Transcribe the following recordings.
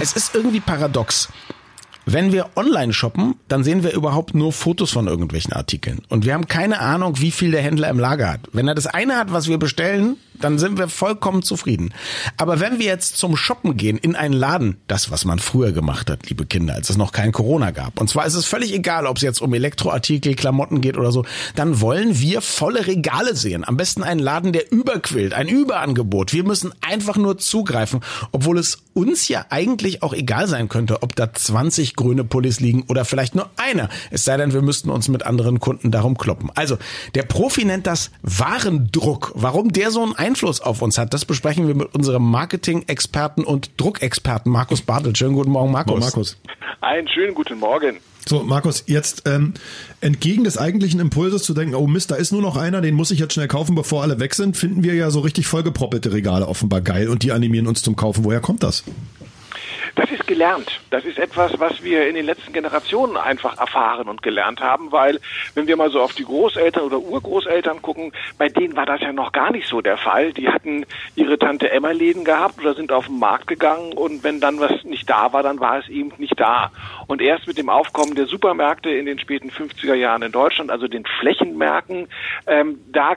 Es ist irgendwie paradox. Wenn wir online shoppen, dann sehen wir überhaupt nur Fotos von irgendwelchen Artikeln. Und wir haben keine Ahnung, wie viel der Händler im Lager hat. Wenn er das eine hat, was wir bestellen, dann sind wir vollkommen zufrieden. Aber wenn wir jetzt zum Shoppen gehen, in einen Laden, das, was man früher gemacht hat, liebe Kinder, als es noch kein Corona gab, und zwar ist es völlig egal, ob es jetzt um Elektroartikel, Klamotten geht oder so, dann wollen wir volle Regale sehen. Am besten einen Laden, der überquillt, ein Überangebot. Wir müssen einfach nur zugreifen, obwohl es uns ja eigentlich auch egal sein könnte, ob da 20 grüne Pullis liegen oder vielleicht nur einer. Es sei denn, wir müssten uns mit anderen Kunden darum kloppen. Also, der Profi nennt das Warendruck. Warum der so einen Einfluss auf uns hat. Das besprechen wir mit unserem Marketing-Experten und Druckexperten Markus Bartel. Schönen guten Morgen, Markus. Morgen, Markus. Einen schönen guten Morgen. So, Markus, jetzt ähm, entgegen des eigentlichen Impulses zu denken, oh Mist, da ist nur noch einer, den muss ich jetzt schnell kaufen, bevor alle weg sind, finden wir ja so richtig vollgeproppelte Regale offenbar geil und die animieren uns zum Kaufen. Woher kommt das? Gelernt. Das ist etwas, was wir in den letzten Generationen einfach erfahren und gelernt haben, weil wenn wir mal so auf die Großeltern oder Urgroßeltern gucken, bei denen war das ja noch gar nicht so der Fall. Die hatten ihre Tante Emma Läden gehabt oder sind auf den Markt gegangen und wenn dann was nicht da war, dann war es eben nicht da. Und erst mit dem Aufkommen der Supermärkte in den späten 50er Jahren in Deutschland, also den Flächenmärkten, ähm, da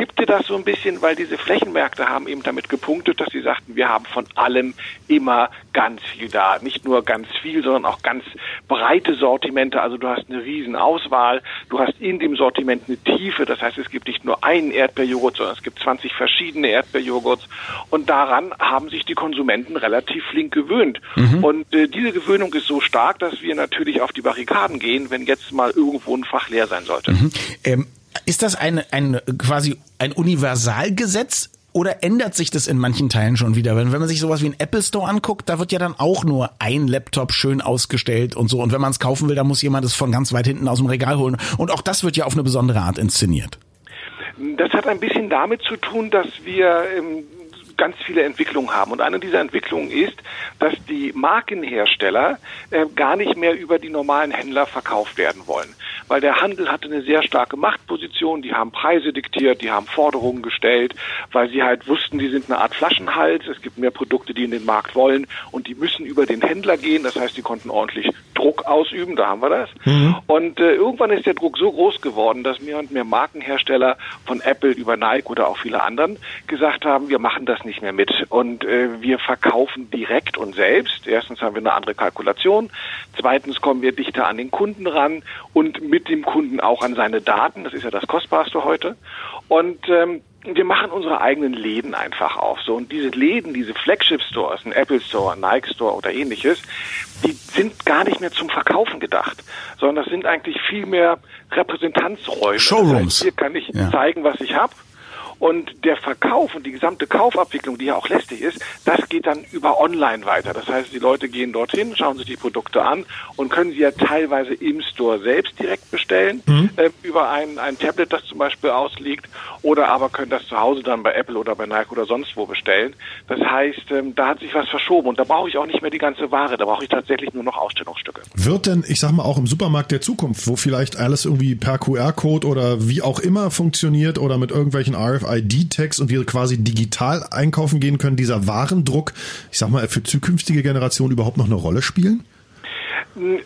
kippte das so ein bisschen, weil diese Flächenmärkte haben eben damit gepunktet, dass sie sagten, wir haben von allem immer ganz viel da. Nicht nur ganz viel, sondern auch ganz breite Sortimente. Also du hast eine riesen Auswahl. Du hast in dem Sortiment eine Tiefe. Das heißt, es gibt nicht nur einen Erdbeerjoghurt, sondern es gibt 20 verschiedene Erdbeerjoghurts. Und daran haben sich die Konsumenten relativ flink gewöhnt. Mhm. Und äh, diese Gewöhnung ist so stark, dass wir natürlich auf die Barrikaden gehen, wenn jetzt mal irgendwo ein Fach leer sein sollte. Mhm. Ähm ist das ein, ein quasi ein Universalgesetz oder ändert sich das in manchen Teilen schon wieder? Wenn, wenn man sich sowas wie ein Apple Store anguckt, da wird ja dann auch nur ein Laptop schön ausgestellt und so. Und wenn man es kaufen will, dann muss jemand es von ganz weit hinten aus dem Regal holen. Und auch das wird ja auf eine besondere Art inszeniert. Das hat ein bisschen damit zu tun, dass wir ähm, ganz viele Entwicklungen haben. Und eine dieser Entwicklungen ist, dass die Markenhersteller äh, gar nicht mehr über die normalen Händler verkauft werden wollen. Weil der Handel hatte eine sehr starke Machtposition, die haben Preise diktiert, die haben Forderungen gestellt, weil sie halt wussten, die sind eine Art Flaschenhals, es gibt mehr Produkte, die in den Markt wollen und die müssen über den Händler gehen. Das heißt, die konnten ordentlich Druck ausüben, da haben wir das. Mhm. Und äh, irgendwann ist der Druck so groß geworden, dass mehr und mehr Markenhersteller von Apple über Nike oder auch viele anderen gesagt haben, wir machen das nicht nicht mehr mit. Und äh, wir verkaufen direkt und selbst. Erstens haben wir eine andere Kalkulation. Zweitens kommen wir dichter an den Kunden ran und mit dem Kunden auch an seine Daten. Das ist ja das Kostbarste heute. Und ähm, wir machen unsere eigenen Läden einfach auf. So und diese Läden, diese Flagship Stores, ein Apple Store, ein Nike Store oder ähnliches, die sind gar nicht mehr zum Verkaufen gedacht, sondern das sind eigentlich viel mehr Repräsentanzräume. Showrooms. Das heißt, hier kann ich ja. zeigen, was ich habe und der Verkauf und die gesamte Kaufabwicklung, die ja auch lästig ist, das geht dann über online weiter. Das heißt, die Leute gehen dorthin, schauen sich die Produkte an und können sie ja teilweise im Store selbst direkt bestellen, mhm. äh, über ein, ein Tablet, das zum Beispiel ausliegt, oder aber können das zu Hause dann bei Apple oder bei Nike oder sonst wo bestellen. Das heißt, ähm, da hat sich was verschoben und da brauche ich auch nicht mehr die ganze Ware, da brauche ich tatsächlich nur noch Ausstellungsstücke. Wird denn, ich sag mal, auch im Supermarkt der Zukunft, wo vielleicht alles irgendwie per QR-Code oder wie auch immer funktioniert oder mit irgendwelchen RFID RFID-Tags und wir quasi digital einkaufen gehen können, dieser Warendruck, ich sag mal, für zukünftige Generationen überhaupt noch eine Rolle spielen?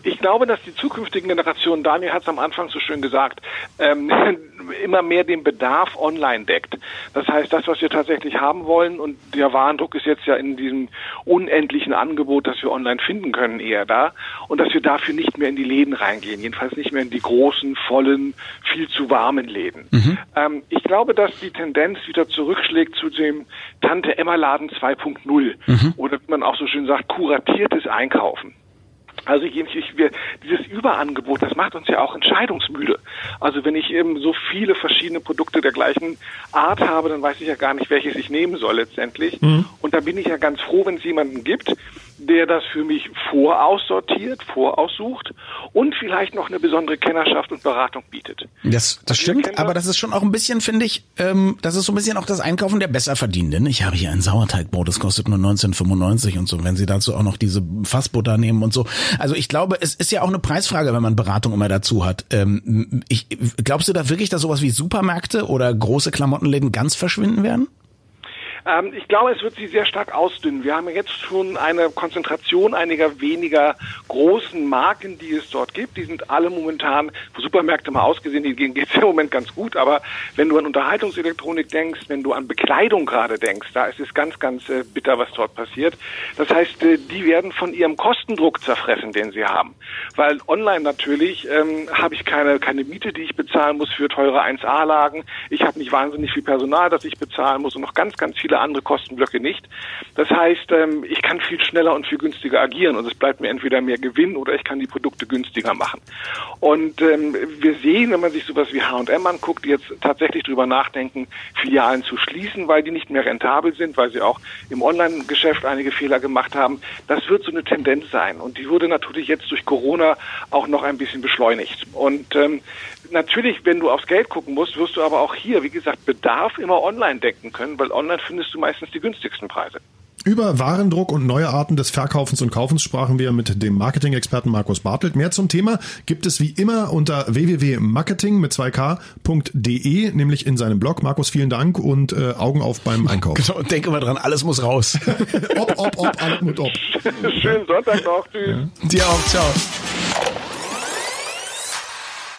Ich glaube, dass die zukünftigen Generationen, Daniel hat es am Anfang so schön gesagt, ähm, immer mehr den Bedarf online deckt. Das heißt, das, was wir tatsächlich haben wollen, und der Warendruck ist jetzt ja in diesem unendlichen Angebot, das wir online finden können, eher da, und dass wir dafür nicht mehr in die Läden reingehen, jedenfalls nicht mehr in die großen, vollen, viel zu warmen Läden. Mhm. Ähm, ich glaube, dass die Tendenz wieder zurückschlägt zu dem Tante-Emma-Laden 2.0 mhm. oder wie man auch so schön sagt, kuratiertes Einkaufen. Also ich, ich, wir, dieses Überangebot, das macht uns ja auch entscheidungsmüde. Also wenn ich eben so viele verschiedene Produkte der gleichen Art habe, dann weiß ich ja gar nicht, welches ich nehmen soll letztendlich. Mhm. Und da bin ich ja ganz froh, wenn es jemanden gibt, der das für mich voraussortiert, voraussucht und vielleicht noch eine besondere Kennerschaft und Beratung bietet. Das, das stimmt, aber das ist schon auch ein bisschen, finde ich, ähm, das ist so ein bisschen auch das Einkaufen der Besserverdienenden. Ich habe hier ein Sauerteigbrot, das kostet nur 19,95 und so. Wenn Sie dazu auch noch diese Fassbutter nehmen und so. Also ich glaube, es ist ja auch eine Preisfrage, wenn man Beratung immer dazu hat. Ähm, ich, glaubst du da wirklich, dass sowas wie Supermärkte oder große Klamottenläden ganz verschwinden werden? Ähm, ich glaube, es wird sie sehr stark ausdünnen. Wir haben jetzt schon eine Konzentration einiger weniger großen Marken, die es dort gibt. Die sind alle momentan, Supermärkte mal ausgesehen, die gehen geht im Moment ganz gut. Aber wenn du an Unterhaltungselektronik denkst, wenn du an Bekleidung gerade denkst, da ist es ganz, ganz äh, bitter, was dort passiert. Das heißt, äh, die werden von ihrem Kostendruck zerfressen, den sie haben. Weil online natürlich ähm, habe ich keine, keine Miete, die ich bezahlen muss für teure 1A-Lagen. Ich habe nicht wahnsinnig viel Personal, das ich bezahlen muss und noch ganz, ganz viele andere Kostenblöcke nicht. Das heißt, ähm, ich kann viel schneller und viel günstiger agieren und es bleibt mir entweder mehr Gewinn oder ich kann die Produkte günstiger machen. Und ähm, wir sehen, wenn man sich sowas wie H&M anguckt, jetzt tatsächlich drüber nachdenken, Filialen zu schließen, weil die nicht mehr rentabel sind, weil sie auch im Online-Geschäft einige Fehler gemacht haben. Das wird so eine Tendenz sein und die wurde natürlich jetzt durch Corona auch noch ein bisschen beschleunigt. Und ähm, natürlich, wenn du aufs Geld gucken musst, wirst du aber auch hier, wie gesagt, Bedarf immer online denken können, weil online findest du meistens die günstigsten Preise. Über Warendruck und neue Arten des Verkaufens und Kaufens sprachen wir mit dem Marketing-Experten Markus Bartelt. Mehr zum Thema gibt es wie immer unter www.marketing mit 2k.de, nämlich in seinem Blog. Markus, vielen Dank und äh, Augen auf beim Einkauf. Genau, und denke mal dran, alles muss raus. ob, ob, ob, alles mit ob. Schönen Sonntag noch. Tschüss. Ja. Dir auch, ciao.